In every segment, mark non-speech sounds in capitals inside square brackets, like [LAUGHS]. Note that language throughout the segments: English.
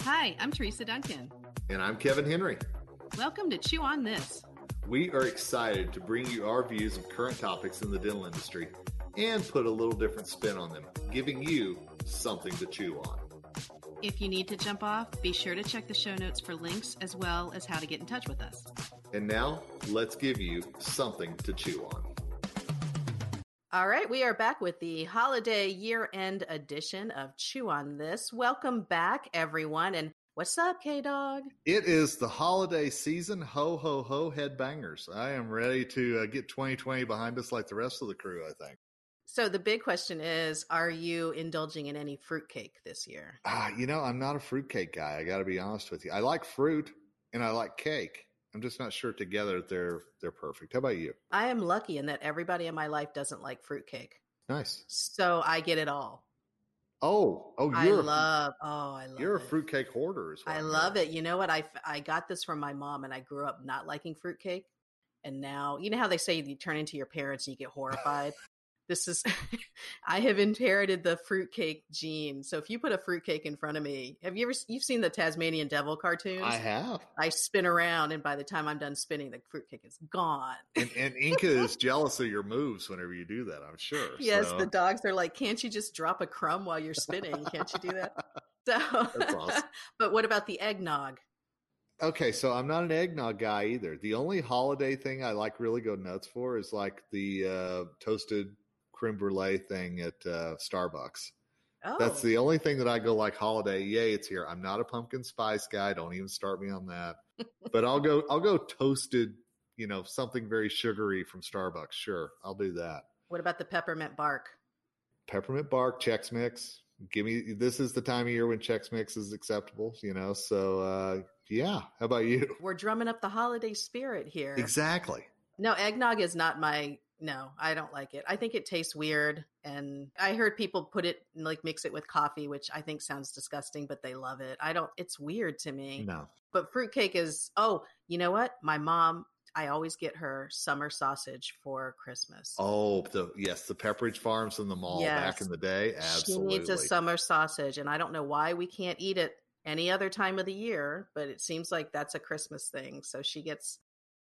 Hi, I'm Teresa Duncan. And I'm Kevin Henry. Welcome to Chew on This. We are excited to bring you our views of current topics in the dental industry and put a little different spin on them, giving you something to chew on. If you need to jump off, be sure to check the show notes for links as well as how to get in touch with us. And now, let's give you something to chew on. All right, we are back with the holiday year end edition of Chew on This. Welcome back, everyone. And what's up, K Dog? It is the holiday season. Ho, ho, ho, headbangers. I am ready to uh, get 2020 behind us like the rest of the crew, I think. So the big question is Are you indulging in any fruitcake this year? Ah, you know, I'm not a fruitcake guy. I got to be honest with you. I like fruit and I like cake. I'm just not sure together they're they're perfect. How about you? I am lucky in that everybody in my life doesn't like fruitcake. Nice. So I get it all. Oh, oh, I you're love. Oh, I love. you're a fruitcake hoarder as well. I love it. You know what? I I got this from my mom, and I grew up not liking fruitcake, and now you know how they say you turn into your parents and you get [LAUGHS] horrified. This is [LAUGHS] I have inherited the fruitcake gene. So if you put a fruitcake in front of me, have you ever you've seen the Tasmanian Devil cartoons? I have. I spin around, and by the time I'm done spinning, the fruitcake is gone. And, and Inca is jealous of your moves whenever you do that. I'm sure. Yes, So- the dogs are like, can't you just drop a crumb while you're spinning? Can't you do that? [LAUGHS] So, That's awesome. [LAUGHS] but what about the eggnog? Okay, so I'm not an eggnog guy either. The only holiday thing I like really go nuts for is like the uh, toasted creme brulee thing at uh, Starbucks. Oh, That's the only thing that I go like holiday. Yay, it's here. I'm not a pumpkin spice guy. Don't even start me on that. [LAUGHS] but I'll go. I'll go toasted. You know, something very sugary from Starbucks. Sure, I'll do that. What about the peppermint bark? Peppermint bark, Chex Mix. Give me. This is the time of year when Chex Mix is acceptable. You know, so uh, yeah. How about you? We're drumming up the holiday spirit here. Exactly. No, eggnog is not my. No, I don't like it. I think it tastes weird, and I heard people put it like mix it with coffee, which I think sounds disgusting, but they love it. I don't. It's weird to me. No. But fruitcake is. Oh, you know what? My mom. I always get her summer sausage for Christmas. Oh, the yes, the Pepperidge Farms in the mall back in the day. Absolutely. She needs a summer sausage, and I don't know why we can't eat it any other time of the year, but it seems like that's a Christmas thing. So she gets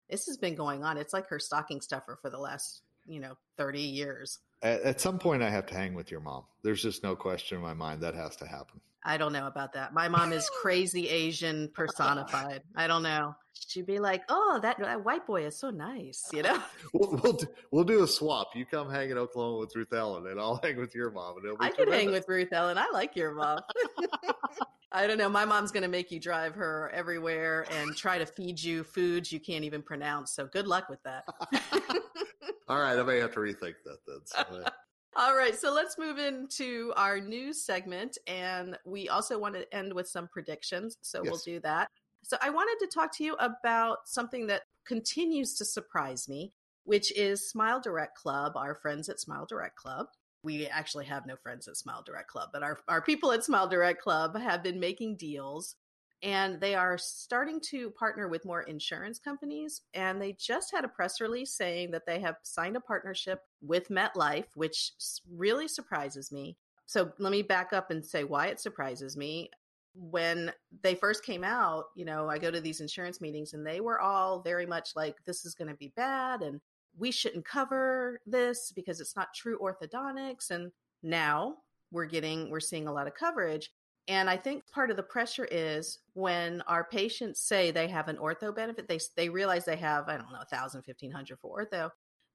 this has been going on. It's like her stocking stuffer for the last, you know, 30 years. At, at some point, I have to hang with your mom. There's just no question in my mind that has to happen. I don't know about that. My mom is crazy Asian personified. I don't know. She'd be like, "Oh, that, that white boy is so nice," you know. [LAUGHS] We'll we'll do, we'll do a swap. You come hang in Oklahoma with Ruth Ellen, and I'll hang with your mom. And it'll be I could hang with Ruth Ellen. I like your mom. [LAUGHS] I don't know. My mom's going to make you drive her everywhere and try to feed you foods you can't even pronounce. So good luck with that. [LAUGHS] All right, I may have to rethink that then. So, [LAUGHS] All right. So let's move into our news segment. And we also want to end with some predictions. So we'll do that. So I wanted to talk to you about something that continues to surprise me, which is Smile Direct Club, our friends at Smile Direct Club. We actually have no friends at Smile Direct Club, but our, our people at Smile Direct Club have been making deals and they are starting to partner with more insurance companies. And they just had a press release saying that they have signed a partnership with MetLife, which really surprises me. So let me back up and say why it surprises me. When they first came out, you know, I go to these insurance meetings and they were all very much like, this is going to be bad and we shouldn't cover this because it's not true orthodontics. And now we're getting, we're seeing a lot of coverage. And I think part of the pressure is when our patients say they have an ortho benefit, they they realize they have I don't know, 1000 1500 for ortho.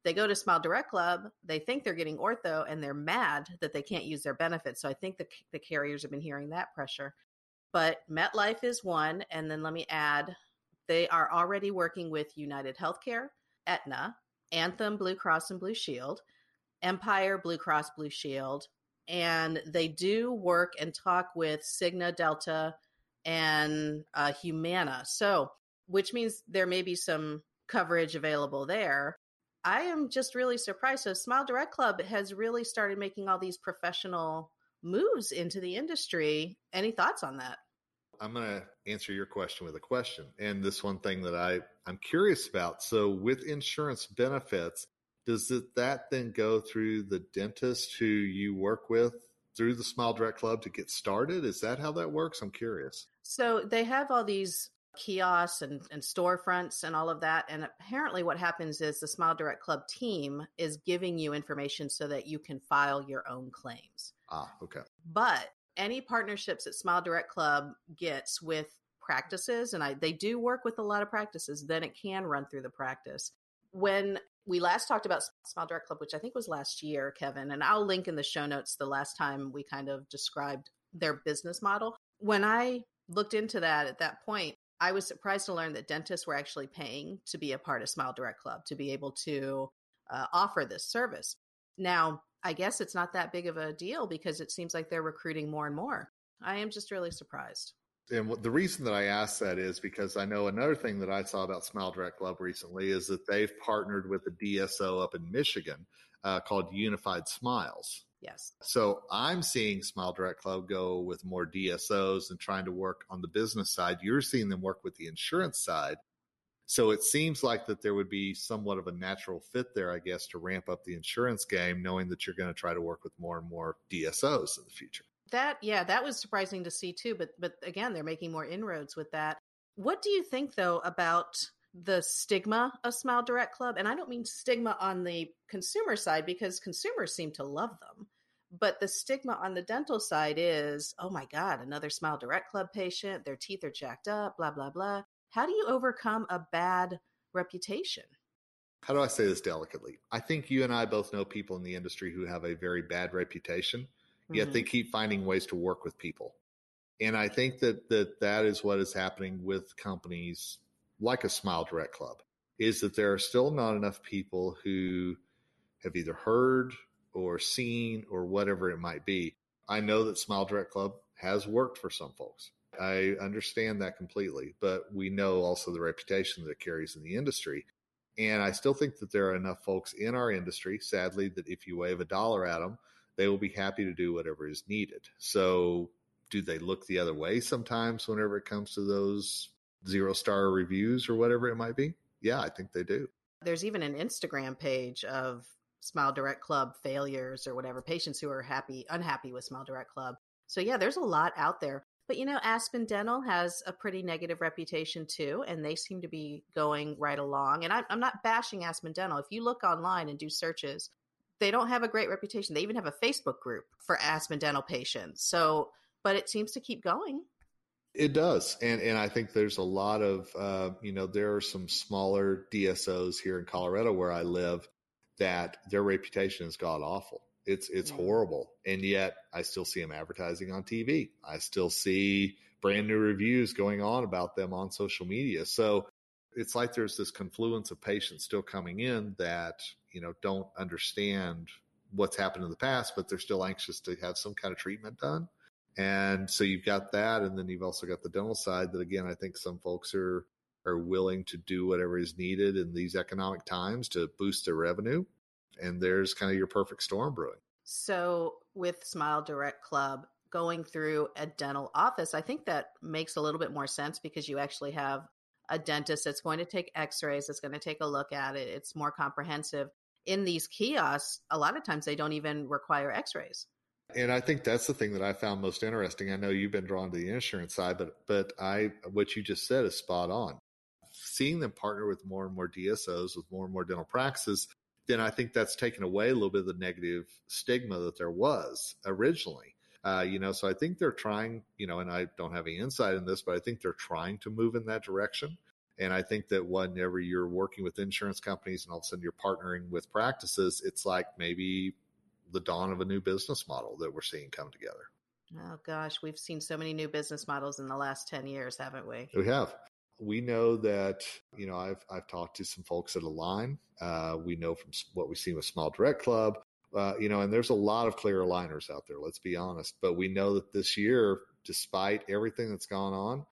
They go to Smile Direct Club, they think they're getting ortho and they're mad that they can't use their benefits. So I think the the carriers have been hearing that pressure. But MetLife is one and then let me add they are already working with United Healthcare, Aetna, Anthem Blue Cross and Blue Shield, Empire Blue Cross Blue Shield, and they do work and talk with Cigna, Delta, and uh, Humana. So, which means there may be some coverage available there. I am just really surprised. So, Smile Direct Club has really started making all these professional moves into the industry. Any thoughts on that? I'm going to answer your question with a question. And this one thing that I, I'm curious about. So, with insurance benefits, does it, that then go through the dentist who you work with through the Smile Direct Club to get started? Is that how that works? I'm curious. So they have all these kiosks and, and storefronts and all of that. And apparently, what happens is the Smile Direct Club team is giving you information so that you can file your own claims. Ah, okay. But any partnerships that Smile Direct Club gets with practices, and I, they do work with a lot of practices, then it can run through the practice. When we last talked about Smile Direct Club, which I think was last year, Kevin, and I'll link in the show notes the last time we kind of described their business model. When I looked into that at that point, I was surprised to learn that dentists were actually paying to be a part of Smile Direct Club to be able to uh, offer this service. Now, I guess it's not that big of a deal because it seems like they're recruiting more and more. I am just really surprised. And the reason that I ask that is because I know another thing that I saw about Smile Direct Club recently is that they've partnered with a DSO up in Michigan uh, called Unified Smiles. Yes. So I'm seeing Smile Direct Club go with more DSOs and trying to work on the business side. You're seeing them work with the insurance side. So it seems like that there would be somewhat of a natural fit there, I guess, to ramp up the insurance game, knowing that you're going to try to work with more and more DSOs in the future. That yeah, that was surprising to see too. But but again, they're making more inroads with that. What do you think though about the stigma of Smile Direct Club? And I don't mean stigma on the consumer side because consumers seem to love them. But the stigma on the dental side is, oh my God, another Smile Direct Club patient, their teeth are jacked up, blah, blah, blah. How do you overcome a bad reputation? How do I say this delicately? I think you and I both know people in the industry who have a very bad reputation yet mm-hmm. they keep finding ways to work with people. And I think that, that that is what is happening with companies like a Smile Direct Club is that there are still not enough people who have either heard or seen or whatever it might be. I know that Smile Direct Club has worked for some folks. I understand that completely, but we know also the reputation that it carries in the industry. And I still think that there are enough folks in our industry, sadly, that if you wave a dollar at them, they will be happy to do whatever is needed. So, do they look the other way sometimes whenever it comes to those zero star reviews or whatever it might be? Yeah, I think they do. There's even an Instagram page of Smile Direct Club failures or whatever, patients who are happy, unhappy with Smile Direct Club. So, yeah, there's a lot out there. But you know, Aspen Dental has a pretty negative reputation too, and they seem to be going right along. And I'm, I'm not bashing Aspen Dental. If you look online and do searches, they don't have a great reputation. They even have a Facebook group for Aspen dental patients. So, but it seems to keep going. It does, and and I think there's a lot of uh, you know there are some smaller DSOs here in Colorado where I live that their reputation is god awful. It's it's mm-hmm. horrible, and yet I still see them advertising on TV. I still see brand new reviews going on about them on social media. So it's like there's this confluence of patients still coming in that you know don't understand what's happened in the past, but they're still anxious to have some kind of treatment done. And so you've got that, and then you've also got the dental side that again I think some folks are are willing to do whatever is needed in these economic times to boost their revenue. And there's kind of your perfect storm brewing. So with Smile Direct Club going through a dental office, I think that makes a little bit more sense because you actually have a dentist that's going to take x-rays that's going to take a look at it it's more comprehensive in these kiosks a lot of times they don't even require x-rays. And i think that's the thing that i found most interesting. I know you've been drawn to the insurance side but but i what you just said is spot on. Seeing them partner with more and more dsos with more and more dental practices then i think that's taken away a little bit of the negative stigma that there was originally. Uh, you know, so I think they're trying, you know, and I don't have any insight in this, but I think they're trying to move in that direction. And I think that whenever you're working with insurance companies and all of a sudden you're partnering with practices, it's like maybe the dawn of a new business model that we're seeing come together. Oh gosh, we've seen so many new business models in the last 10 years, haven't we? We have. We know that, you know, I've, I've talked to some folks at Align. Uh, we know from what we've seen with Smile Direct Club uh, you know, and there's a lot of clear aligners out there, let's be honest. But we know that this year, despite everything that's gone on,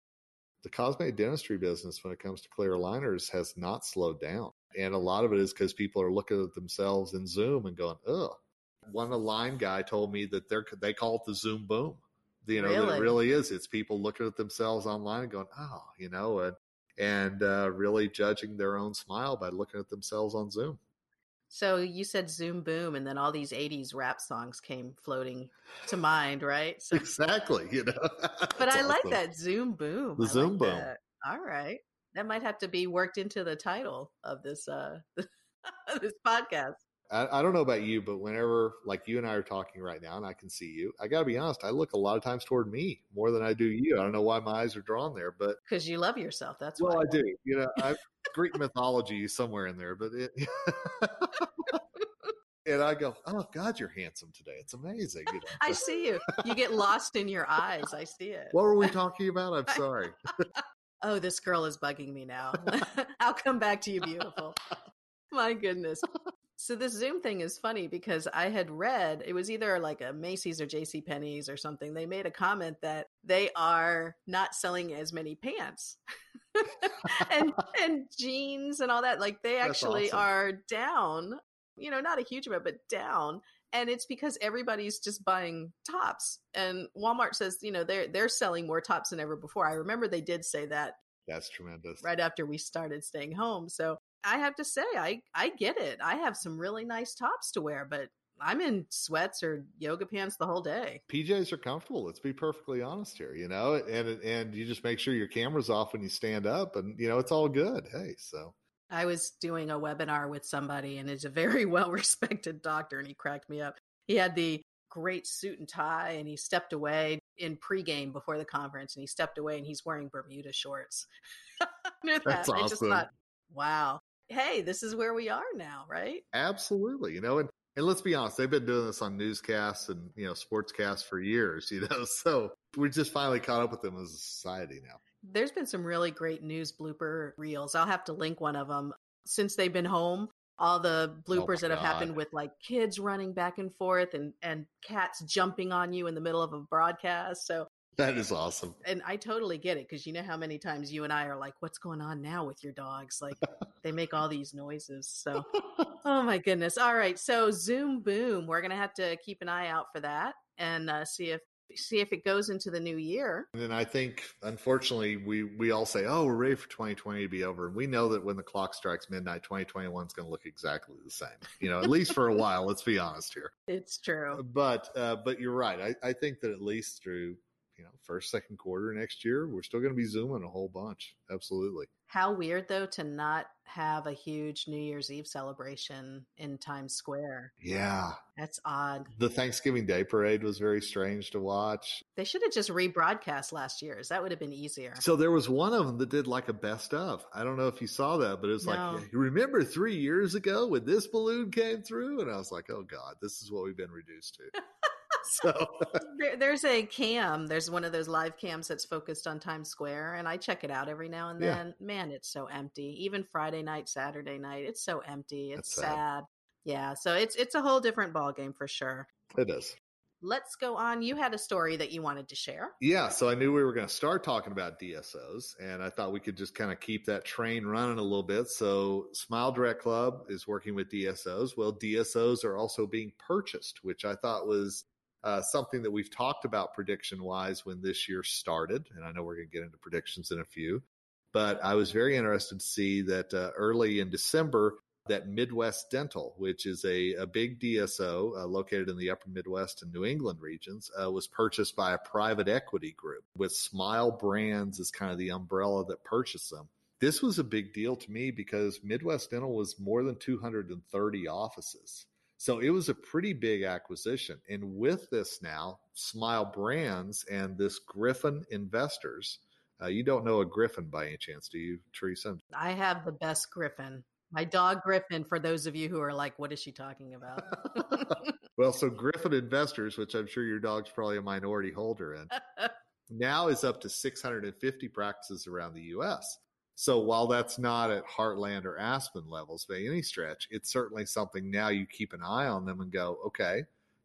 the cosmetic dentistry business, when it comes to clear aligners, has not slowed down. And a lot of it is because people are looking at themselves in Zoom and going, ugh. One Align guy told me that they're, they call it the Zoom boom. You know, really? it really is. It's people looking at themselves online and going, oh, you know, and, and uh, really judging their own smile by looking at themselves on Zoom. So you said Zoom Boom, and then all these '80s rap songs came floating to mind, right? So, exactly. You know, [LAUGHS] but I like that Zoom Boom. The I Zoom like Boom. that. All right, that might have to be worked into the title of this uh [LAUGHS] this podcast. I, I don't know about you, but whenever like you and I are talking right now, and I can see you, I got to be honest. I look a lot of times toward me more than I do you. I don't know why my eyes are drawn there, but Because you love yourself. That's well, why. I do. You know, I Greek mythology somewhere in there, but it. [LAUGHS] and I go, oh God, you're handsome today. It's amazing. You know? I see you. You get lost in your eyes. I see it. What were we talking about? I'm [LAUGHS] sorry. oh, this girl is bugging me now. [LAUGHS] I'll come back to you, beautiful. My goodness. So this Zoom thing is funny because I had read it was either like a Macy's or J.C. Penney's or something. They made a comment that they are not selling as many pants [LAUGHS] and and jeans and all that. Like they That's actually awesome. are down. You know, not a huge amount, but down. And it's because everybody's just buying tops. And Walmart says, you know, they're they're selling more tops than ever before. I remember they did say that That's tremendous. right after we started staying home. So I have to say, I I get it. I have some really nice tops to wear, but I'm in sweats or yoga pants the whole day. PJs are comfortable. Let's be perfectly honest here, you know, and and you just make sure your camera's off when you stand up, and you know it's all good. Hey, so I was doing a webinar with somebody, and it's a very [LAUGHS] well respected doctor, and he cracked me up. He had the great suit and tie, and he stepped away in pregame before the conference, and he stepped away, and he's wearing Bermuda shorts. [LAUGHS] That. That's I just awesome. thought, wow, hey, this is where we are now, right? absolutely, you know, and and let's be honest, they've been doing this on newscasts and you know sportscasts for years, [LAUGHS] you know, so we just finally caught up with them as a society now. There's been some really great news blooper reels. I'll have to link one of them since they've been home. All the oh bloopers my that have happened with like kids running back and forth and and cats jumping on you in the middle of a broadcast. So, That is awesome. and I totally get it because you know how many times you and I are like, "What's going on now with your dogs?" Like they make all these noises. So, [LAUGHS] oh my goodness. All right, so Zoom Boom. We're gonna have to keep an eye out for that and uh, see if see if it goes into the new year. And then I think, unfortunately, we we all say, "Oh, we're ready for 2020 to be over," and we know that when the clock strikes midnight, 2021 is going to look exactly the same. You know, at least for a while. Let's be honest here. It's true. But uh, but you're right. I, I think that at least through you know first second quarter next year, we're still going to be zooming a whole bunch. Absolutely. How weird though to not have a huge New Year's Eve celebration in Times Square. Yeah. That's odd. The Thanksgiving Day parade was very strange to watch. They should have just rebroadcast last year's. That would have been easier. So there was one of them that did like a best of. I don't know if you saw that, but it was No. like, you remember three years ago when this balloon came through? And I was like, oh God, this is what we've been reduced to. [LAUGHS] so [LAUGHS] There, there's a cam. There's one of those live cams that's focused on Times Square, and I check it out every now and Yeah. then. Man, it's so empty. Even Friday night, Saturday night, it's so empty. It's sad. sad. Yeah, so it's it's a whole different ball game for sure. it is. Let's go on. You had a story that you wanted to share. Yeah, so I knew we were going to start talking about DSOs, and I thought we could just kind of keep that train running a little bit. So, Smile Direct Club is working with DSOs. Well, DSOs are also being purchased, which I thought was uh, something that we've talked about prediction wise when this year started. And I know we're going to get into predictions in a few, but I was very interested to see that uh, early in December, that Midwest Dental, which is a, a big DSO uh, located in the upper Midwest and New England regions, uh, was purchased by a private equity group with Smile Brands as kind of the umbrella that purchased them. This was a big deal to me because Midwest Dental was more than 230 offices. So it was a pretty big acquisition. And with this now, Smile Brands and this Gryphon Investors, uh, you don't know a Griffin by any chance, do you, Teresa? I have the best Griffin. My dog Griffin, for those of you who are like, what is she talking about? [LAUGHS] well, so Gryphon Investors, which I'm sure your dog's probably a minority holder in, [LAUGHS] now is up to 650 practices around the U.S. So while that's not at Heartland or Aspen levels by any stretch, it's certainly something now you keep an eye on them and go, okay,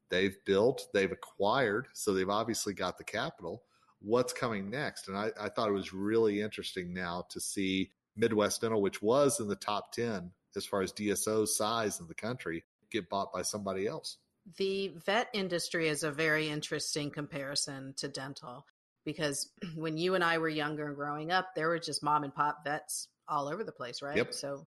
they've built, they've acquired, so they've obviously got the capital. What's coming next? And I, I thought it was really interesting now to see Midwest Dental, which was in the top 10 as far as DSO size in the country, get bought by somebody else. the vet industry is a very interesting comparison to dental because [CLEARS THROAT] when you and I were younger and growing up, there were just mom and pop vets all over the place, right? Yep. So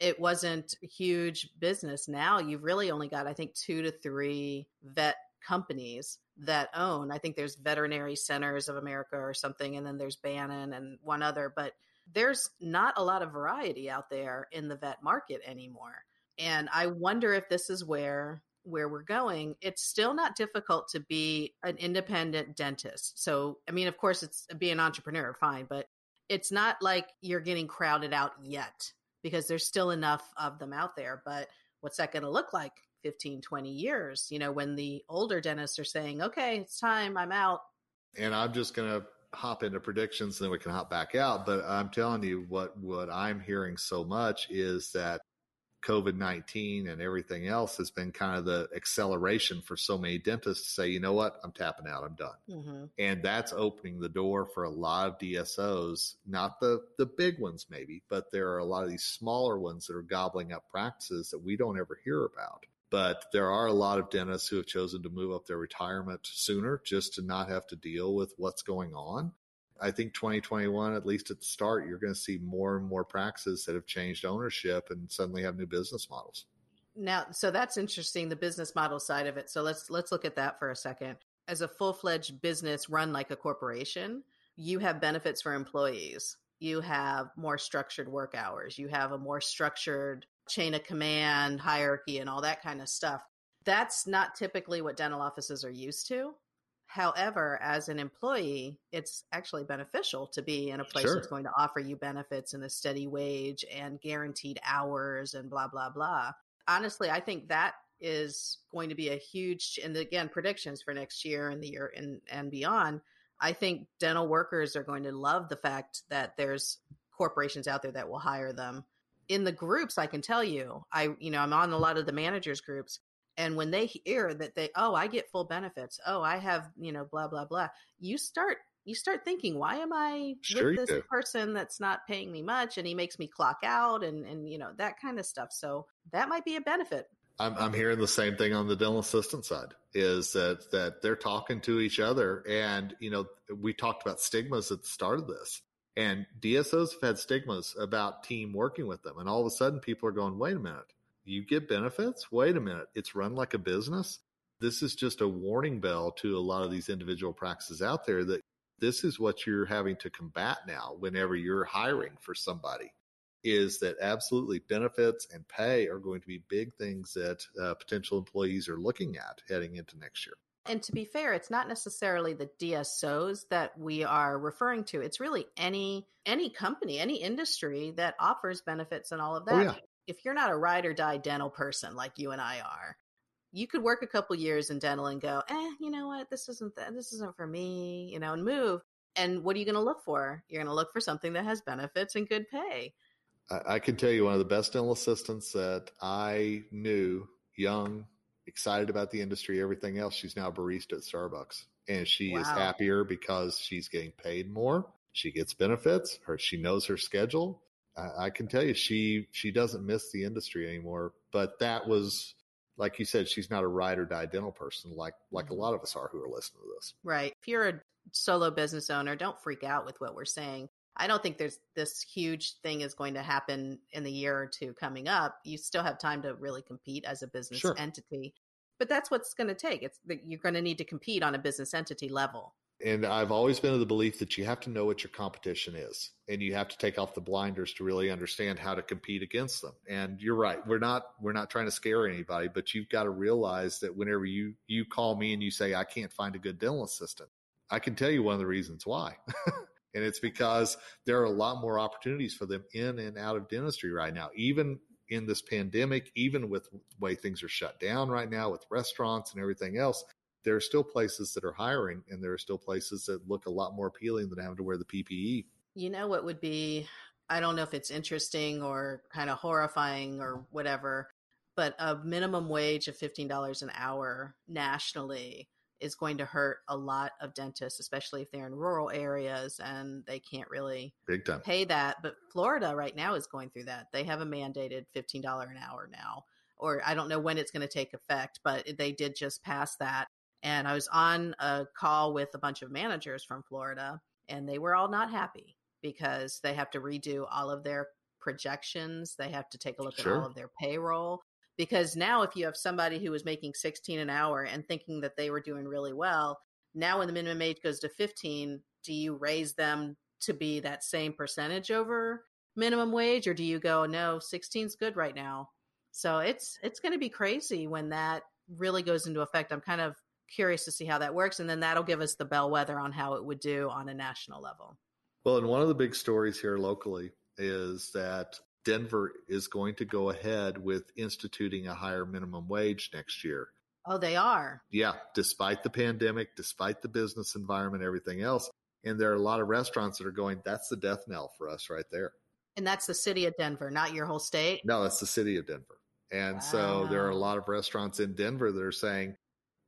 it wasn't a huge business. Now you've really only got, I think, two to three vet companies that own. I think there's Veterinary Centers of America or something, and then there's Bannon and one other, but there's not a lot of variety out there in the vet market anymore. And I wonder if this is where where we're going, it's still not difficult to be an independent dentist. So, I mean, of course, it's uh, be an entrepreneur, fine, but it's not like you're getting crowded out yet because there's still enough of them out there. But what's that going to look like 15, 20 years? You know, when the older dentists are saying, okay, it's time, I'm out. And I'm just going to hop into predictions, and then we can hop back out. But I'm telling you, what what I'm hearing so much is that COVID 19 and everything else has been kind of the acceleration for so many dentists to say, you know what, I'm tapping out, I'm done. Mm-hmm. And that's opening the door for a lot of DSOs, not the, the big ones maybe, but there are a lot of these smaller ones that are gobbling up practices that we don't ever hear about. But there are a lot of dentists who have chosen to move up their retirement sooner just to not have to deal with what's going on. I think 2021, at least at the start, you're going to see more and more practices that have changed ownership and suddenly have new business models. Now, so that's interesting, the business model side of it. So let's let's look at that for a second. As a full-fledged business run like a corporation, you have benefits for employees. You have more structured work hours. You have a more structured chain of command, hierarchy, and all that kind of stuff. That's not typically what dental offices are used to. However, as an employee, it's actually beneficial to be in a place sure. that's going to offer you benefits and a steady wage and guaranteed hours and blah, blah, blah. Honestly, I think that is going to be a huge, and again, predictions for next year and the year and, and beyond. I think dental workers are going to love the fact that there's corporations out there that will hire them. In the groups, I can tell you, I, you know, I'm on a lot of the managers groups and when they hear that they oh i get full benefits. Oh i have you know blah blah blah you start you start thinking why am i sure with this do. person that's not paying me much and he makes me clock out and and you know that kind of stuff? So that might be a benefit. I'm, I'm hearing the same thing on the dental assistant side is that that they're talking to each other and you know we talked about stigmas at the start of this and DSOs have had stigmas about team working with them and all of a sudden people are going wait a minute you get benefits? Wait a minute, it's run like a business. This is just a warning bell to a lot of these individual practices out there that this is what you're having to combat now whenever you're hiring for somebody is that absolutely benefits and pay are going to be big things that uh, potential employees are looking at heading into next year. And to be fair, it's not necessarily the DSOs that we are referring to. It's really any any company, any industry that offers benefits and all of oh, that. Oh, yeah if you're not a ride or die dental person like you and I are, you could work a couple years in dental and go, eh, you know what, this isn't th- this isn't for me, you know, and move. And what are you going to look for? You're going to look for something that has benefits and good pay. I, I can tell you one of the best dental assistants that I knew, young, excited about the industry, everything else. She's now barista at Starbucks, and she wow. is happier because she's getting paid more. She gets benefits. Her she knows her schedule. I, I can tell you she she doesn't miss the industry anymore. But that was like you said, she's not a ride or die dental person like like a mm-hmm. lot of us are who are listening to this. Right. If you're a solo business owner, don't freak out with what we're saying. I don't think there's this huge thing is going to happen in the year or two coming up. You still have time to really compete as a business sure. entity. But that's what's going to take. It's you're going to need to compete on a business entity level. And I've always been of the belief that you have to know what your competition is and you have to take off the blinders to really understand how to compete against them. And you're right. We're not we're not trying to scare anybody, but you've got to realize that whenever you you call me and you say I can't find a good dental assistant, I can tell you one of the reasons why. [LAUGHS] and it's because there are a lot more opportunities for them in and out of dentistry right now. Even in this pandemic, even with the way things are shut down right now with restaurants and everything else, there are still places that are hiring and there are still places that look a lot more appealing than having to wear the PPE. You know what would be I don't know if it's interesting or kind of horrifying or whatever, but a minimum wage of $15 an hour nationally is going to hurt a lot of dentists, especially if they're in rural areas and they can't really pay that. But Florida right now is going through that. They have a mandated $15 an hour now, or I don't know when it's going to take effect, but they did just pass that. And I was on a call with a bunch of managers from Florida, and they were all not happy because they have to redo all of their projections. They have to take a look Sure. at all of their payroll. Because now, if you have somebody who was making 16 an hour and thinking that they were doing really well, now when the minimum wage goes to 15, do you raise them to be that same percentage over minimum wage or do you go no 16 is good right now so it's it's going to be crazy when that really goes into effect i'm kind of curious to see how that works and then that'll give us the bellwether on how it would do on a national level Well, and one of the big stories here locally is that Denver is going to go ahead with instituting a higher minimum wage next year. oh they are Yeah, despite the pandemic, despite the business environment, everything else. And there are a lot of restaurants that are going, that's the death knell for us right there. and that's the city of denver not your whole state No, that's the city of Denver. And so there are a lot of restaurants in Denver that are saying,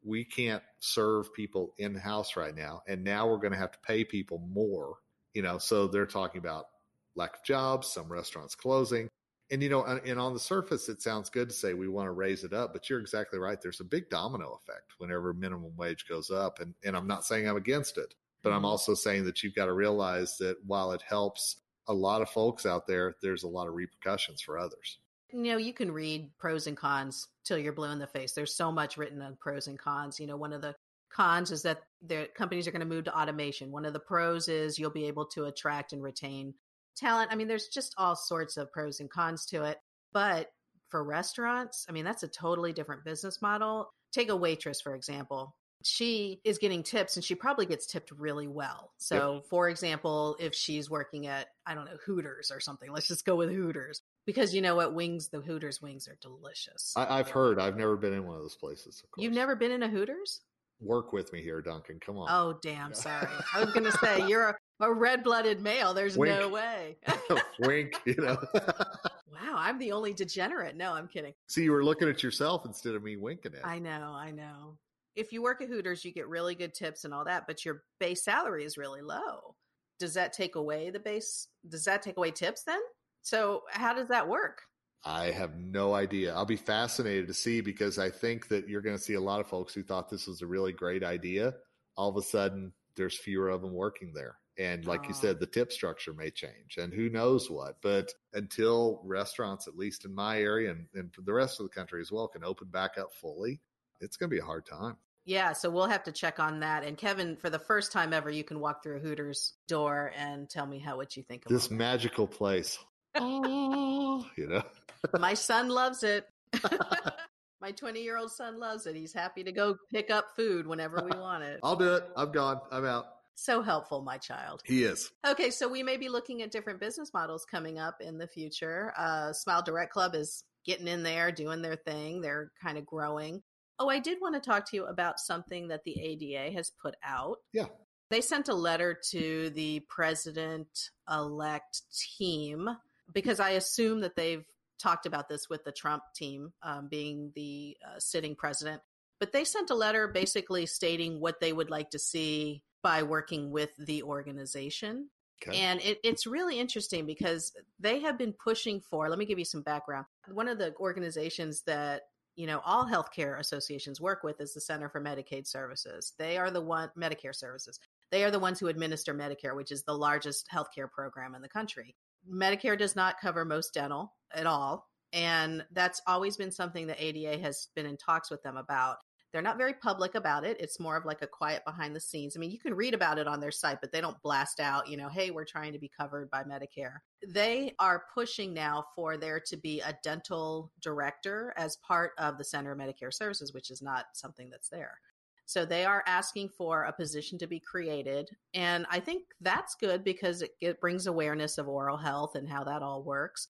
we can't serve people in house right now. And now we're going to have to pay people more, you know, so they're talking about lack of jobs, some restaurants closing. And, you know, and, on the surface, it sounds good to say we want to raise it up, but you're exactly right. There's a big domino effect whenever minimum wage goes up. And, and I'm not saying I'm against it, but I'm Mhm. also saying that you've got to realize that while it helps a lot of folks out there, there's a lot of repercussions for others. You know you can read pros and cons till you're blue in the face. There's so much written on pros and cons. You know one of the cons is that the companies are going to move to automation. One of the pros is you'll be able to attract and retain talent. I mean there's just all sorts of pros and cons to it but for restaurants i mean that's a totally different business model. Take a waitress for example. She is getting tips and she probably gets tipped really well. So, for example, if she's working at, I don't know, Hooters or something, let's just go with Hooters because you know what? Wings, the Hooters wings are delicious. I, I've heard. I've never been in one of those places. Of course. You've never been in a Hooters? work with me here, Duncan. Come on. Oh, damn. Sorry. I was going to say, [LAUGHS] you're a, a red blooded male. There's no Wink. way. [LAUGHS] Wink. You know. [LAUGHS] wow. I'm the only degenerate. No, I'm kidding. See, you were looking at yourself instead of me winking at. I know. I know. If you work at Hooters, you get really good tips and all that, but your base salary is really low. Does that take away the base? Does that take away tips then? So, how does that work? I have no idea. I'll be fascinated to see because I think that you're going to see a lot of folks who thought this was a really great idea. All of a sudden, there's fewer of them working there. And like you said, the tip structure may change and who knows what. But until restaurants, at least in my area and, and for the rest of the country as well, can open back up fully, it's going to be a hard time. Yeah, so we'll have to check on that. And Kevin, for the first time ever, you can walk through a Hooters door and tell me how what you think of This magical place. Oh, you know. My son loves it. [LAUGHS] [LAUGHS] My 20 year old son loves it. He's happy to go pick up food whenever we want it. I'll do it. I'm gone. I'm out. So helpful, my child. He is. Okay, so we may be looking at different business models coming up in the future. Uh, Smile Direct Club is getting in there, doing their thing. They're kind of growing. Oh, I did want to talk to you about something that the ADA has put out. Yeah. They sent a letter to the president elect team because I assume that they've talked about this with the Trump team um, being the uh, sitting president. But they sent a letter basically stating what they would like to see by working with the organization. Okay. And it, it's really interesting because they have been pushing for, let me give you some background. One of the organizations that, you know, all healthcare associations work with is the Center for Medicaid Services. They are the one, Medicare Services. They are the ones who administer Medicare, which is the largest healthcare program in the country. Medicare does not cover most dental at all. And that's always been something that ADA has been in talks with them about. They're not very public about it. It's more of like a quiet behind the scenes. I mean, you can read about it on their site, but they don't blast out, you know, hey, we're trying to be covered by Medicare. They are pushing now for there to be a dental director as part of the Center of Medicare Services, which is not something that's there. So they are asking for a position to be created. And I think that's good because it, it brings awareness of oral health and how that all works.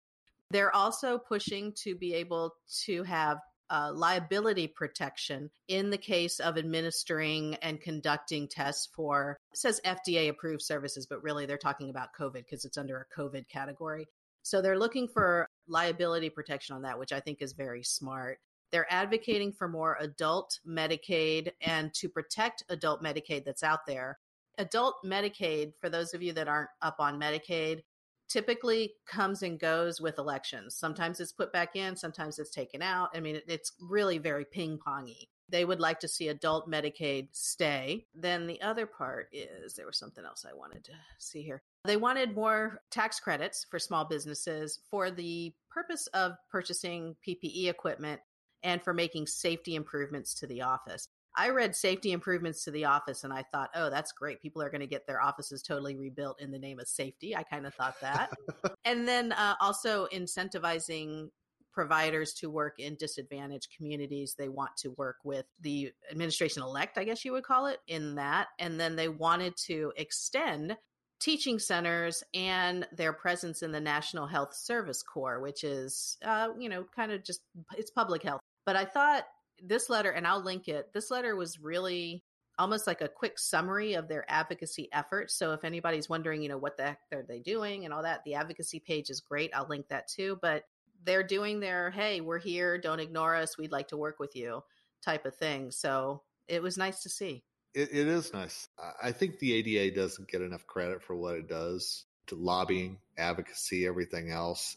They're also pushing to be able to have uh, liability protection in the case of administering and conducting tests for says FDA approved services, but really they're talking about COVID because it's under a COVID category. So they're looking for liability protection on that, which I think is very smart. They're advocating for more adult Medicaid and to protect adult Medicaid that's out there. Adult Medicaid, for those of you that aren't up on Medicaid, typically comes and goes with elections. Sometimes it's put back in, sometimes it's taken out. I mean, it's really very ping pongy. They would like to see adult Medicaid stay. Then the other part is there was something else I wanted to see here. They wanted more tax credits for small businesses for the purpose of purchasing PPE equipment and for making safety improvements to the office. I read safety improvements to the office and I thought, oh, that's great. People are going to get their offices totally rebuilt in the name of safety. I kind of thought that. [LAUGHS] and then uh, also incentivizing providers to work in disadvantaged communities. They want to work with the administration elect, I guess you would call it, in that. And then they wanted to extend teaching centers and their presence in the National Health Service Corps, which is, uh, you know, kind of just it's public health. But I thought this letter, and I'll link it, this letter was really almost like a quick summary of their advocacy efforts. So if anybody's wondering, you know, what the heck are they doing and all that, the advocacy page is great. I'll link that too. But they're doing their, hey, we're here, don't ignore us, we'd like to work with you type of thing. So it was nice to see. it, it is nice. I think the ADA doesn't get enough credit for what it does to lobbying, advocacy, everything else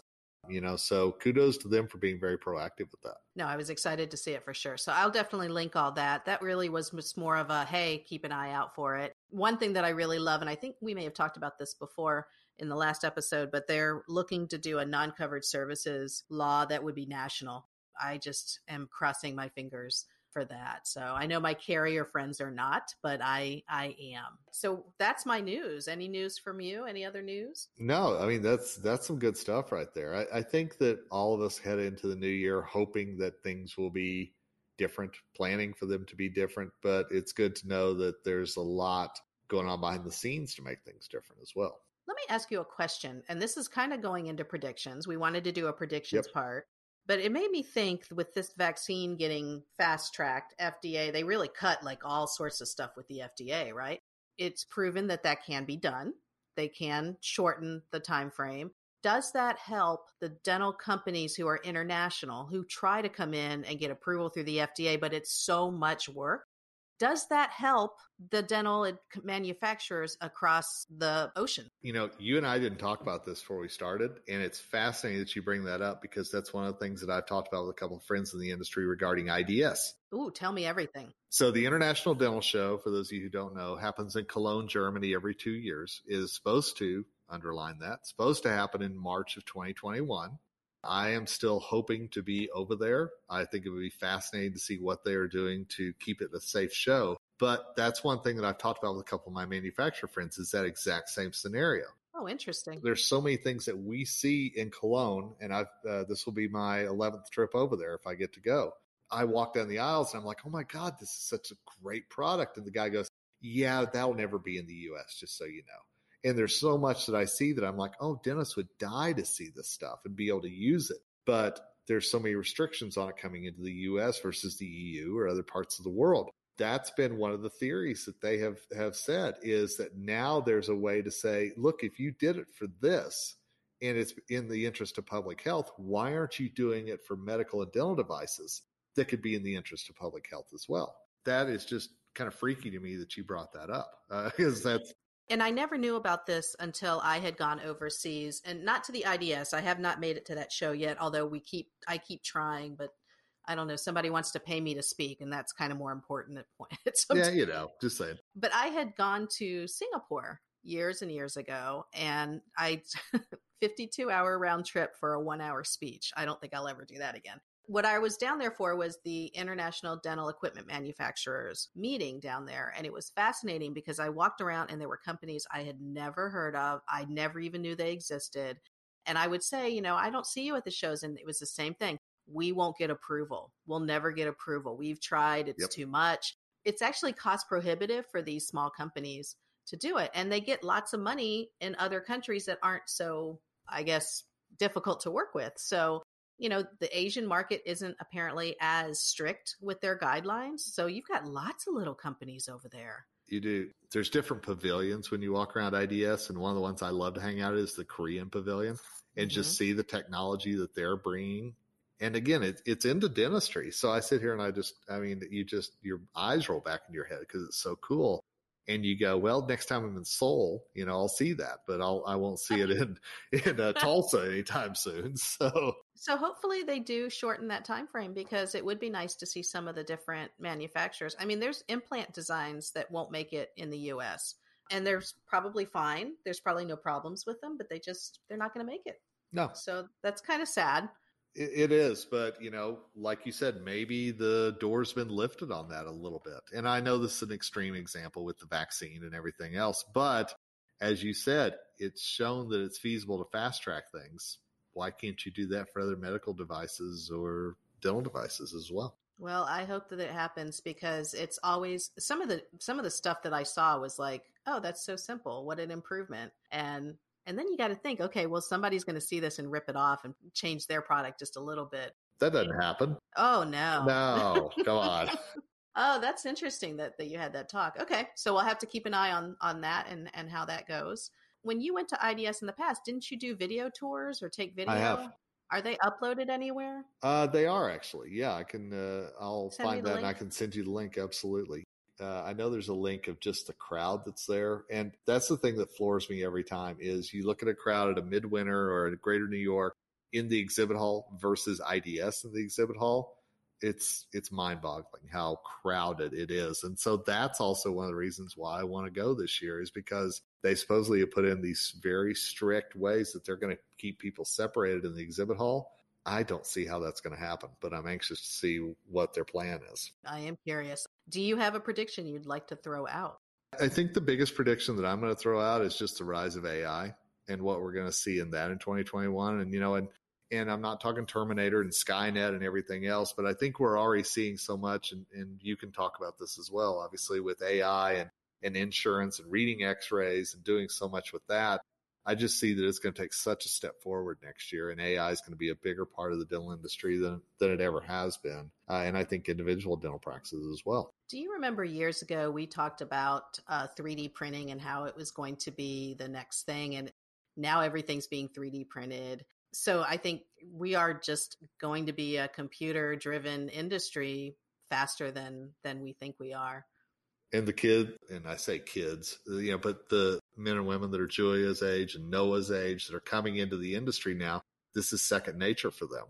you know so kudos to them for being very proactive with that. No i was excited to see it for sure. So i'll definitely link all that. That really was just more of a hey keep an eye out for it. One thing that i really love and i think we may have talked about this before in the last episode but they're looking to do a non-covered services law that would be national. I just am crossing my fingers for that. So I know my carrier friends are not, but I I am. So that's my news. Any news from you? Any other news? No, I mean that's that's some good stuff right there. I, I think that all of us head into the new year hoping that things will be different, planning for them to be different, but it's good to know that there's a lot going on behind the scenes to make things different as well. Let me ask you a question, and this is kind of going into predictions. We wanted to do a predictions yep. part. But it made me think with this vaccine getting fast tracked, FDA, they really cut like all sorts of stuff with the FDA, right? It's proven that that can be done. They can shorten the time frame. Does that help the dental companies who are international who try to come in and get approval through the FDA, but it's so much work? Does that help the dental manufacturers across the ocean? You know, you and I didn't talk about this before we started, and it's fascinating that you bring that up because that's one of the things that I've talked about with a couple of friends in the industry regarding IDS. Ooh, tell me everything. So, the International Dental Show, for those of you who don't know, happens in Cologne, Germany every two years, is supposed to, underline that, supposed to happen in March of 2021. I am still hoping to be over there. I think it would be fascinating to see what they are doing to keep it a safe show. But that's one thing that I've talked about with a couple of my manufacturer friends is that exact same scenario. Oh, interesting. There's so many things that we see in Cologne, and I've uh, this will be my 11th trip over there if I get to go. I walk down the aisles and I'm like, oh my god, this is such a great product, and the guy goes, yeah, that'll never be in the U.S. Just so you know. And there's so much that I see that I'm like, oh, dentists would die to see this stuff and be able to use it. But there's so many restrictions on it coming into the US versus the EU or other parts of the world. That's been one of the theories that they have, have said is that now there's a way to say, look, if you did it for this and it's in the interest of public health, why aren't you doing it for medical and dental devices that could be in the interest of public health as well? That is just kind of freaky to me that you brought that up because uh, [LAUGHS] that's and I never knew about this until I had gone overseas and not to the IDS. I have not made it to that show yet, although we keep I keep trying, but I don't know. Somebody wants to pay me to speak, and that's kind of more important at point. [LAUGHS] yeah, you know, just saying. But I had gone to Singapore years and years ago, and I [LAUGHS] 52 hour round trip for a one hour speech. I don't think I'll ever do that again what I was down there for was the International Dental Equipment Manufacturers meeting down there. And it was fascinating because I walked around and there were companies I had never heard of. I never even knew they existed. And I would say, you know, I don't see you at the shows. And it was the same thing. We won't get approval. We'll never get approval. We've tried, it's yep. too much. It's actually cost prohibitive for these small companies to do it. And they get lots of money in other countries that aren't so, I guess, difficult to work with. So you know, the Asian market isn't apparently as strict with their guidelines. So you've got lots of little companies over there. You do. There's different pavilions when you walk around IDS. And one of the ones I love to hang out is the Korean pavilion and mm-hmm. just see the technology that they're bringing. And again, it, it's into dentistry. So I sit here and I just, I mean, you just, your eyes roll back in your head because it's so cool. And you go, well, next time I'm in Seoul, you know, I'll see that, but I'll I won't see it in [LAUGHS] in uh, [LAUGHS] Tulsa anytime soon. [LAUGHS] So so hopefully they do shorten that time frame because it would be nice to see some of the different manufacturers. I mean, there's implant designs that won't make it in the U.S. and they're probably fine. There's probably no problems with them, but they just they're not going to make it. No, so that's kind of sad. It is, but you know, like you said, maybe the door's been lifted on that a little bit. And I know this is an extreme example with the vaccine and everything else, but as you said, it's shown that it's feasible to fast track things. Why can't you do that for other medical devices or dental devices as well? Well, I hope that it happens because it's always some of the some of the stuff that I saw was like, oh, that's so simple. What an improvement. And and then you got to think, okay, well, somebody's going to see this and rip it off and change their product just a little bit. That doesn't happen. Oh, no. No, come on. [LAUGHS] oh, that's interesting that, that you had that talk. Okay. So we'll have to keep an eye on, on that and, and how that goes. When you went to IDS in the past, didn't you do video tours or take video? I have. Are they uploaded anywhere? Uh, they are actually. Yeah, I can. Uh, I'll send find that link. and I can send you the link. Absolutely. Uh, I know there's a link of just the crowd that's there, and that's the thing that floors me every time. Is you look at a crowd at a midwinter or at Greater New York in the exhibit hall versus IDS in the exhibit hall. It's it's mind boggling how crowded it is, and so that's also one of the reasons why I want to go this year is because they supposedly have put in these very strict ways that they're going to keep people separated in the exhibit hall. I don't see how that's going to happen, but I'm anxious to see what their plan is. I am curious. Do you have a prediction you'd like to throw out? I think the biggest prediction that I'm going to throw out is just the rise of AI and what we're going to see in that in 2021. And, you know, and, and I'm not talking Terminator and Skynet and everything else, but I think we're already seeing so much. And, and you can talk about this as well, obviously, with AI and, and insurance and reading x rays and doing so much with that. I just see that it's going to take such a step forward next year, and AI is going to be a bigger part of the dental industry than than it ever has been, uh, and I think individual dental practices as well. Do you remember years ago we talked about uh, 3D printing and how it was going to be the next thing, and now everything's being 3D printed. So I think we are just going to be a computer driven industry faster than than we think we are and the kid, and I say kids, you know, but the men and women that are Julia's age and Noah's age that are coming into the industry now, this is second nature for them.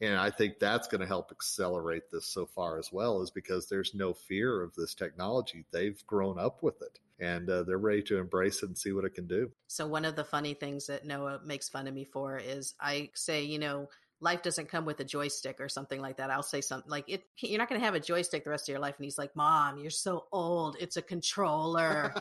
And I think that's going to help accelerate this so far as well, is because there's no fear of this technology. They've grown up with it and uh, they're ready to embrace it and see what it can do. So, one of the funny things that Noah makes fun of me for is I say, you know, life doesn't come with a joystick or something like that. I'll say something like it you're not going to have a joystick the rest of your life and he's like, "Mom, you're so old. It's a controller."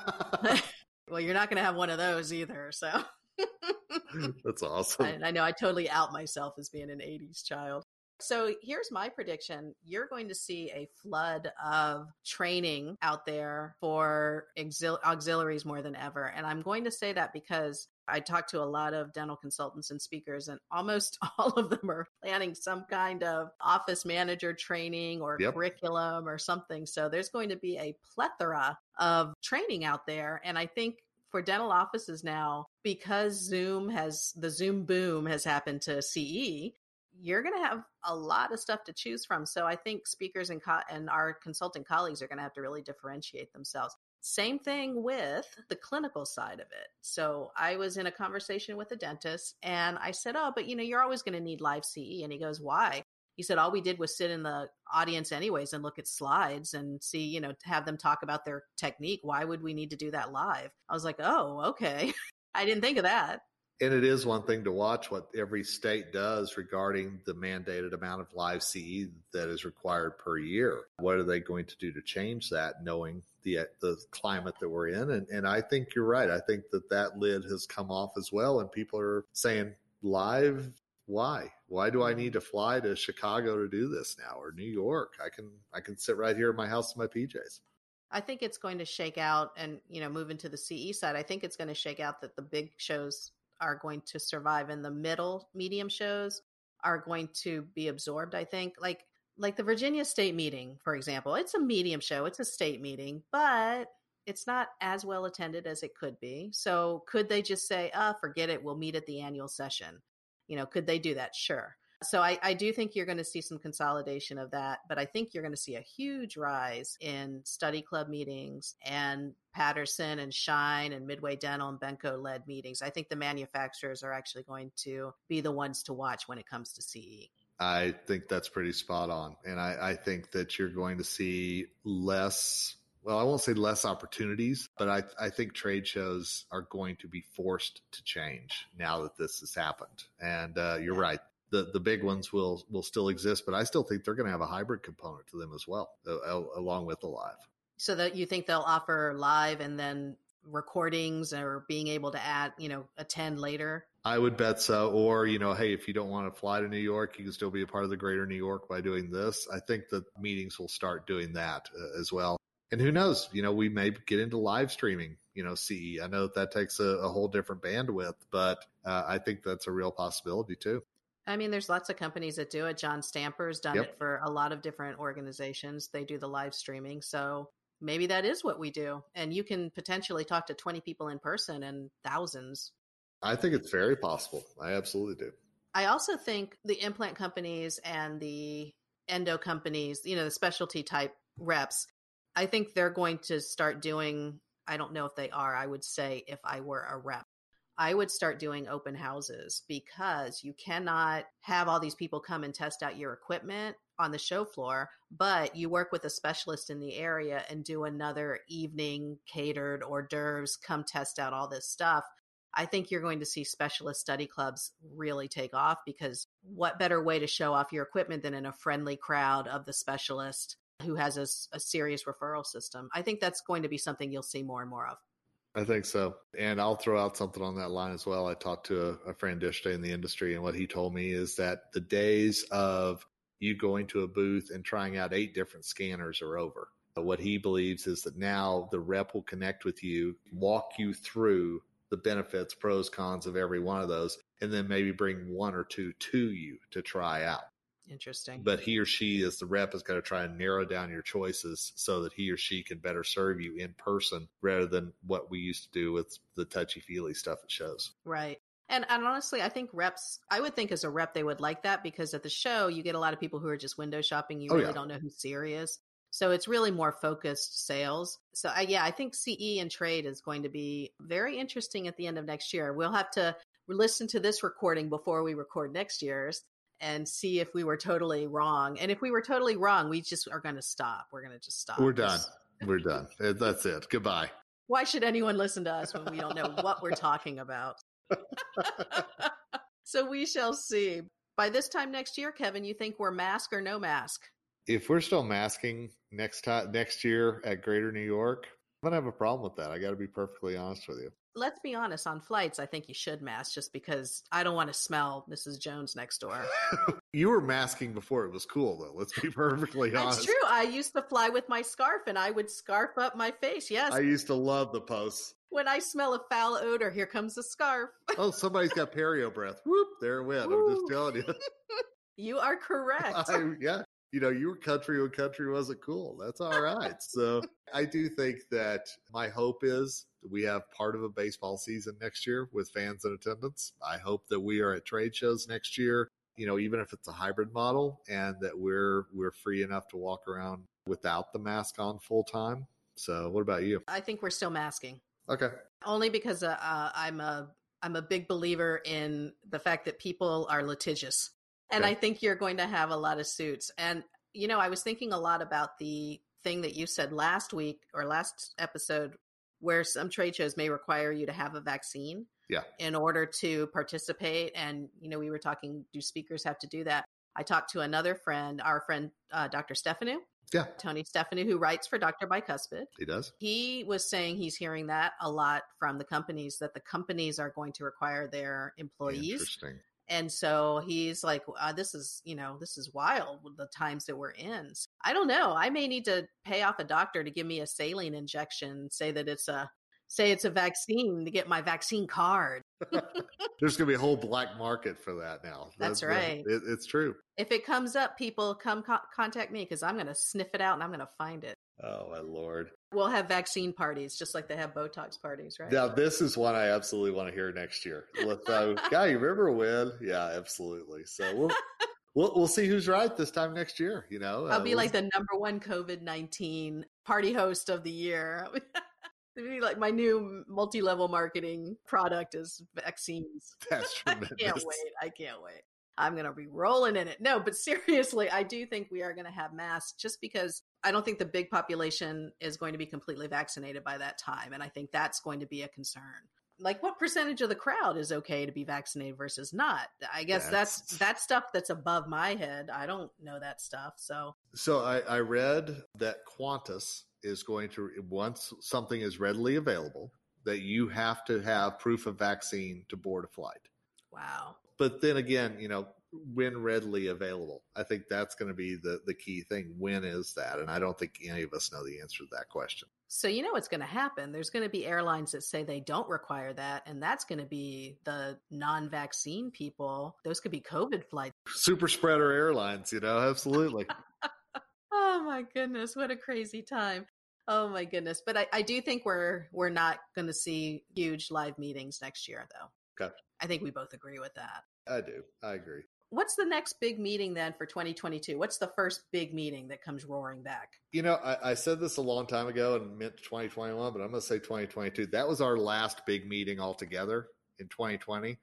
[LAUGHS] [LAUGHS] well, you're not going to have one of those either. So [LAUGHS] That's awesome. I, I know I totally out myself as being an 80s child. So here's my prediction. You're going to see a flood of training out there for auxil- auxiliaries more than ever. And I'm going to say that because I talked to a lot of dental consultants and speakers, and almost [LAUGHS] all of them are planning some kind of office manager training or yep. curriculum or something. So there's going to be a plethora of training out there. And I think for dental offices now, because Zoom has the Zoom boom has happened to CE, you're going to have a lot of stuff to choose from. So I think speakers and, co- and our consulting colleagues are going to have to really differentiate themselves. Same thing with the clinical side of it. So I was in a conversation with a dentist and I said, Oh, but you know, you're always going to need live CE. And he goes, Why? He said, All we did was sit in the audience anyways and look at slides and see, you know, have them talk about their technique. Why would we need to do that live? I was like, Oh, okay. [LAUGHS] I didn't think of that and it is one thing to watch what every state does regarding the mandated amount of live CE that is required per year. What are they going to do to change that, knowing the the climate that we're in? And and I think you're right. I think that that lid has come off as well, and people are saying live. Why? Why do I need to fly to Chicago to do this now or New York? I can I can sit right here in my house in my PJs. I think it's going to shake out and you know move into the CE side. I think it's going to shake out that the big shows are going to survive and the middle medium shows are going to be absorbed i think. Like like the virginia state meeting for example it's a medium show it's a state meeting but it's not as well attended as it could be. So could they just say uh oh, forget it we'll meet at the annual session. You know could they do that? Sure So I, I do think you're going to see some consolidation of that, but I think you're going to see a huge rise in study club meetings and Patterson and Schein and Midway Dental and Benco led meetings. I think the manufacturers are actually going to be the ones to watch when it comes to CE. I think that's pretty spot on. And I, I think that you're going to see less well, I won't say less opportunities, but I, I think trade shows are going to be forced to change now that this has happened. And uh, you're right. The, the big ones will will still exist, but I still think they're going to have a hybrid component to them as well, uh, along with the live. So that you think they'll offer live and then recordings or being able to add, you know, attend later? I would bet so. Or, you know, hey, if you don't want to fly to New York, you can still be a part of the greater New York by doing this. I think that meetings will start doing that uh, as well and who knows, you know, we may get into live streaming, you know, CE. I know that, that takes a, a, whole different bandwidth, but uh, I think that's a real possibility too. I mean, there's lots of companies that do it. John Stamper's done yep. it for a lot of different organizations. They do the live streaming. So maybe that is what we do. And you can potentially talk to 20 people in person and thousands. I think it's very possible. I absolutely do. I also think the implant companies and the endo companies, you know, the specialty type reps, I think they're going to start doing, I don't know if they are, I would say if I were a rep, I would start doing open houses because you cannot have all these people come and test out your equipment on the show floor, but you work with a specialist in the area and do another evening catered hors d'oeuvres, come test out all this stuff. I think you're going to see specialist study clubs really take off because what better way to show off your equipment than in a friendly crowd of the specialist who has a, a serious referral system. I think that's going to be something you'll see more and more of. I think so. And I'll throw out something on that line as well. I talked to a, a friend yesterday in the industry, and what he told me is that the days of you going to a booth and trying out eight different scanners are over. But what he believes is that now the rep will connect with you, walk you through the benefits, pros, cons of every one of those, and then maybe bring one or two to you to try out. Interesting. But he or she, as the rep, is going to try and narrow down your choices so that he or she can better serve you in person rather than what we used to do with the touchy feely stuff at shows. Right. And, and honestly, I think reps, I would think as a rep, they would like that because at the show, you get a lot of people who are just window shopping. You oh, really yeah. don't know who's serious. So it's really more focused sales. So I, yeah, I think CE and trade is going to be very interesting at the end of next year. We'll have to listen to this recording before we record next year's and see if we were totally wrong. And if we were totally wrong, we just are going to stop. We're going to just stop. We're done. We're done. [LAUGHS] That's it. Goodbye. Why should anyone listen to us when we don't know what we're talking about? [LAUGHS] so we shall see. By this time next year, Kevin, you think we're mask or no mask? If we're still masking next time next year at Greater New York, I'm gonna have a problem with that. I got to be perfectly honest with you let's be honest on flights i think you should mask just because i don't want to smell mrs jones next door. [LAUGHS] You were masking before it was cool though let's be [LAUGHS] perfectly honest. that's true i used to fly with my scarf and i would scarf up my face yes. I used to love the posts. When i smell a foul odor here comes the scarf. [LAUGHS] Oh somebody's got perio breath. Whoop there it went i'm just telling you. You are correct. I, yeah you know, you were country when country wasn't cool. That's all right. so I do think that my hope is we have part of a baseball season next year with fans in attendance. I hope that we are at trade shows next year, you know, even if it's a hybrid model and that we're we're free enough to walk around without the mask on full time. So, what about you? I think we're still masking. Okay. Only because uh, uh, I'm a I'm a big believer in the fact that people are litigious. And okay. I think you're going to have a lot of suits. And you know, I was thinking a lot about the thing that you said last week or last episode where some trade shows may require you to have a vaccine yeah. in order to participate. And, you know, we were talking, do speakers have to do that? I talked to another friend, our friend, uh, Dr. Stefanou. Yeah. Tony Stefanou, who writes for Dr. Bicuspid. He does. He was saying he's hearing that a lot from the companies, that the companies are going to require their employees Interesting. And so he's like, uh, this is, you know, this is wild the times that we're in. So I don't know. I may need to pay off a doctor to give me a saline injection, say that it's a, say it's a vaccine to get my vaccine card. [LAUGHS] [LAUGHS] There's going to be a whole black market for that now. That's, That's right. It, it's true. If it comes up, people come co- contact me because I'm going to sniff it out and I'm going to find it. Oh my lord! We'll have vaccine parties just like they have Botox parties, right? Now this is one I absolutely want to hear next year. Let's, uh, [LAUGHS] guy, you remember when? Yeah, absolutely. So we'll [LAUGHS] We'll, we'll see who's right this time next year. You know, I'll be uh, like the number one COVID 19 party host of the year. [LAUGHS] be like my new multi-level marketing product is vaccines. That's tremendous. I can't wait. I can't wait. I'm going to be rolling in it. No, but seriously, I do think we are going to have masks just because I don't think the big population is going to be completely vaccinated by that time. And I think that's going to be a concern. Like what percentage of the crowd is okay to be vaccinated versus not? I guess that's that's, that's stuff that's above my head. I don't know that stuff. So So I, I read that Qantas is going to once something is readily available, that you have to have proof of vaccine to board a flight. Wow but then again, you know, when readily available. I think that's going to be the the key thing. When is that? And I don't think any of us know the answer to that question. So you know what's going to happen. There's going to be airlines that say they don't require that, and that's going to be the non-vaccine people. Those could be COVID flights. Super spreader airlines, you know, absolutely. [LAUGHS] oh my goodness, what a crazy time. Oh my goodness. But I, I do think we're we're not going to see huge live meetings next year, though. Okay. I think we both agree with that. I do. I agree. What's the next big meeting then for 2022? What's the first big meeting that comes roaring back? You know, I, I said this a long time ago and meant 2021, but I'm going to say 2022. That was our last big meeting altogether in 2020.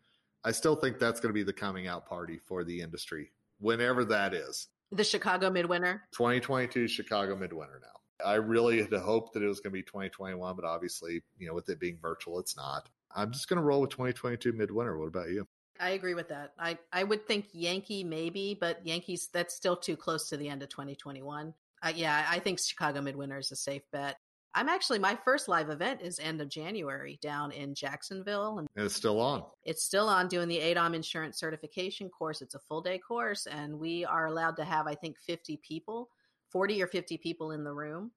I still think that's going to be the coming out party for the industry, whenever that is. The Chicago Midwinter? 2022 Chicago Midwinter now. I really had hoped that it was going to be 2021, but obviously, you know, with it being virtual, it's not. I'm just going to roll with 2022 midwinter. What about you? I agree with that. I, I would think Yankee maybe, but Yankees, that's still too close to the end of 2021. Uh, yeah, I think Chicago Midwinter is a safe bet. I'm actually, my first live event is end of January down in Jacksonville. And, and it's still on. It's still on doing the ADOM insurance certification course. It's a full day course, and we are allowed to have, I think, 50 people, 40 or 50 people in the room.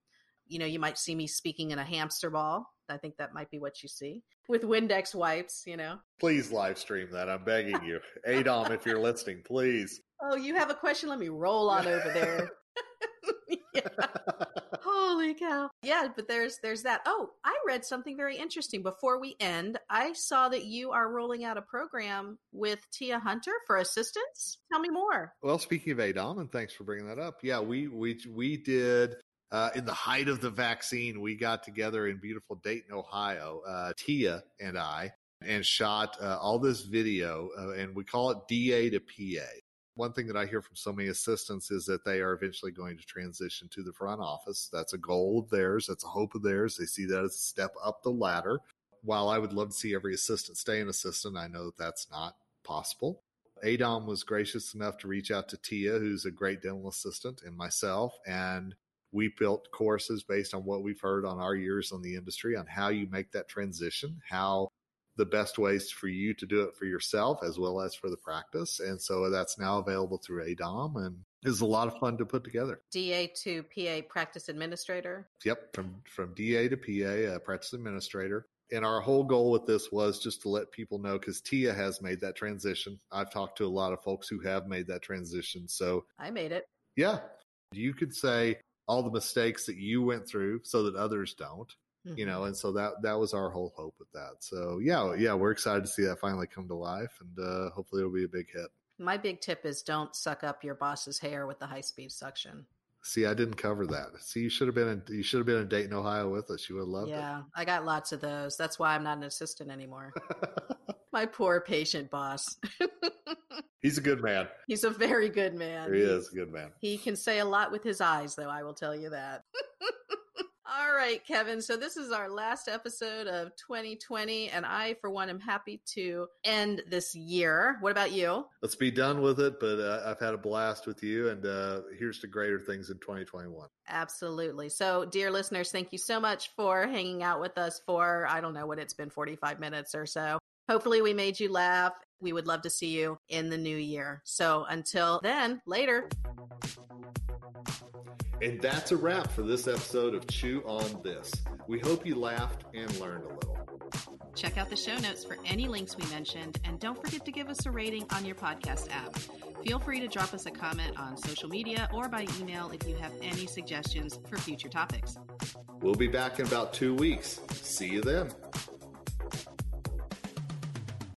You know, you might see me speaking in a hamster ball I think that might be what you see with Windex wipes, you know. Please live stream that. I'm begging you. Adom, if you're listening, please. Oh, you have a question? Let me roll on over there. [LAUGHS] [LAUGHS] Holy cow. Yeah, but there's there's that. Oh, I read something very interesting before we end. I saw that you are rolling out a program with Tia Hunter for assistance. Tell me more. Well, speaking of ADOM, and thanks for bringing that up. Yeah, we we we did uh, in the height of the vaccine, we got together in beautiful Dayton, Ohio, uh, Tia and I, and shot uh, all this video, uh, and we call it DA to PA. One thing that I hear from so many assistants is that they are eventually going to transition to the front office. That's a goal of theirs. That's a hope of theirs. They see that as a step up the ladder. While I would love to see every assistant stay an assistant, I know that that's not possible. ADOM was gracious enough to reach out to Tia, who's a great dental assistant, and myself, and we built courses based on what we've heard on our years on the industry on how you make that transition, how the best ways for you to do it for yourself as well as for the practice. And so that's now available through ADOM and is a lot of fun to put together. DA to PA practice administrator. Yep, from from DA to PA uh, practice administrator. And our whole goal with this was just to let people know because Tia has made that transition. I've talked to a lot of folks who have made that transition. So I made it. Yeah. You could say, all the mistakes that you went through so that others don't mm-hmm. you know mm-hmm. and so that that was our whole hope with that so yeah yeah we're excited to see that finally come to life and uh, hopefully it'll be a big hit my big tip is don't suck up your boss's hair with the high speed suction See, I didn't cover that. See, you should have been in you should have been in Dayton, Ohio with us. You would have loved yeah, it. Yeah, I got lots of those. That's why I'm not an assistant anymore. [LAUGHS] My poor patient boss. [LAUGHS] He's a good man. He's a very good man. He is a good man. He can say a lot with his eyes, though, I will tell you that. [LAUGHS] All right, Kevin. So this is our last episode of 2020, and I, for one, am happy to end this year. What about you? Let's be done with it, but uh, I've had a blast with you, and uh, here's to greater things in 2021. Absolutely. So, dear listeners, thank you so much for hanging out with us for, I don't know what it's been, 45 minutes or so. Hopefully, we made you laugh. We would love to see you in the new year. So, until then, later. And that's a wrap for this episode of Chew on This. We hope you laughed and learned a little. Check out the show notes for any links we mentioned, and don't forget to give us a rating on your podcast app. Feel free to drop us a comment on social media or by email if you have any suggestions for future topics. We'll be back in about two weeks. See you then.